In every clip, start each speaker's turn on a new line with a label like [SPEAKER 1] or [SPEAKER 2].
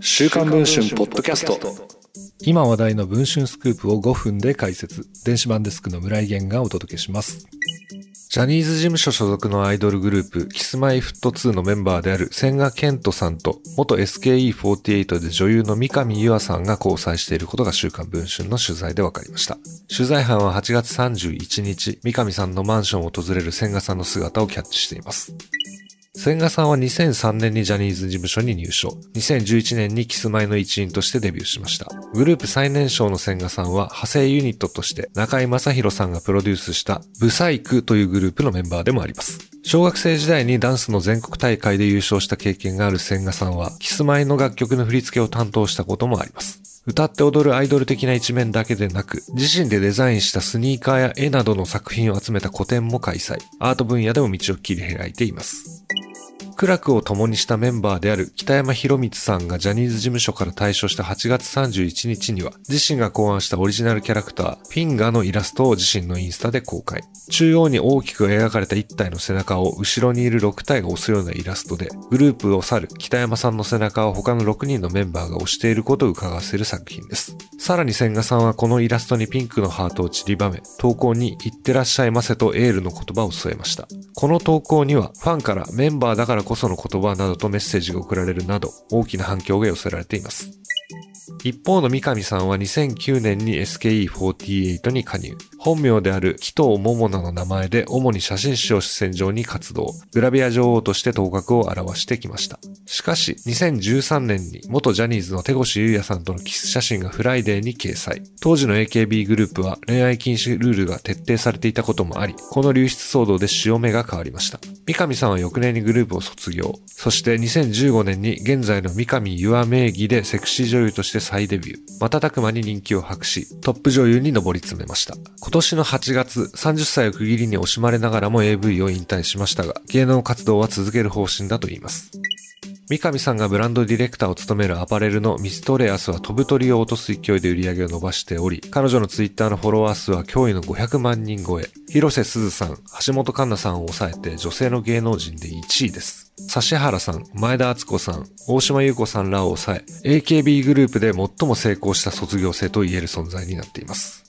[SPEAKER 1] 週刊文春ポッドキャスト
[SPEAKER 2] 今話題の文春スクープを5分で解説電子版デスクの村井源がお届けしますジャニーズ事務所所属のアイドルグループ、キスマイフット2のメンバーである千賀健人さんと、元 SKE48 で女優の三上優愛さんが交際していることが週刊文春の取材で分かりました。取材班は8月31日、三上さんのマンションを訪れる千賀さんの姿をキャッチしています。千賀さんは2003年にジャニーズ事務所に入所。2011年にキスマイの一員としてデビューしました。グループ最年少の千賀さんは派生ユニットとして中井正宏さんがプロデュースしたブサイクというグループのメンバーでもあります。小学生時代にダンスの全国大会で優勝した経験がある千賀さんは、キスマイの楽曲の振り付けを担当したこともあります。歌って踊るアイドル的な一面だけでなく、自身でデザインしたスニーカーや絵などの作品を集めた個展も開催。アート分野でも道を切り開いています。苦楽を共にしたメンバーである北山博光さんがジャニーズ事務所から退所した8月31日には、自身が考案したオリジナルキャラクター、フィンガーのイラストを自身のインスタで公開。中央に大きく描かれた1体の背中を後ろにいる6体が押すようなイラストで、グループを去る北山さんの背中を他の6人のメンバーが押していることを伺わせる作品です。さらに千賀さんはこのイラストにピンクのハートを散りばめ、投稿に行ってらっしゃいませとエールの言葉を添えました。この投稿にはファンからメンバーだからこその言葉などとメッセージが送られるなど大きな反響が寄せられています。一方の三上さんは2009年に SKE48 に加入。本名である紀藤桃奈の名前で主に写真誌を主戦場に活動。グラビア女王として頭角を現してきました。しかし、2013年に元ジャニーズの手越優也さんとのキス写真がフライデーに掲載。当時の AKB グループは恋愛禁止ルールが徹底されていたこともあり、この流出騒動で潮目が変わりました。三上さんは翌年にグループを卒業。そして2015年に現在の三上優愛名義でセクシー女優として再デビュー。瞬く間に人気を博し、トップ女優に上り詰めました。今年の8月、30歳を区切りに惜しまれながらも AV を引退しましたが、芸能活動は続ける方針だと言います。三上さんがブランドディレクターを務めるアパレルのミストレアスは飛ぶ鳥を落とす勢いで売り上げを伸ばしており、彼女のツイッターのフォロワー数は驚異の500万人超え。広瀬すずさん、橋本環奈さんを抑えて女性の芸能人で1位です。指原さん、前田敦子さん、大島優子さんらを抑え、AKB グループで最も成功した卒業生と言える存在になっています。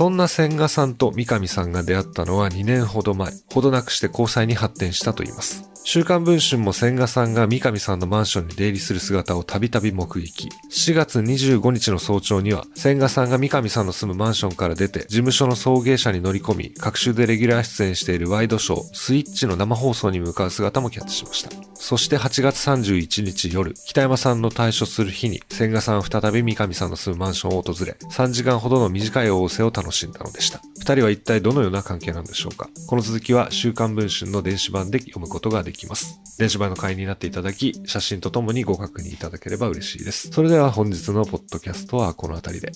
[SPEAKER 2] そんな千賀さんと三上さんが出会ったのは2年ほど前、ほどなくして交際に発展したと言います。週刊文春も千賀さんが三上さんのマンションに出入りする姿をたびたび目撃。4月25日の早朝には、千賀さんが三上さんの住むマンションから出て、事務所の送迎車に乗り込み、各種でレギュラー出演しているワイドショー、スイッチの生放送に向かう姿もキャッチしました。そして8月31日夜、北山さんの退所する日に、千賀さん再び三上さんの住むマンションを訪れ、3時間ほどの短い仰せを楽しんだのでした。二人は一体どのような関係なんでしょうかこの続きは週刊文春の電子版で読むことができます。電子版の会員になっていただき、写真とともにご確認いただければ嬉しいです。それでは本日のポッドキャストはこの辺りで。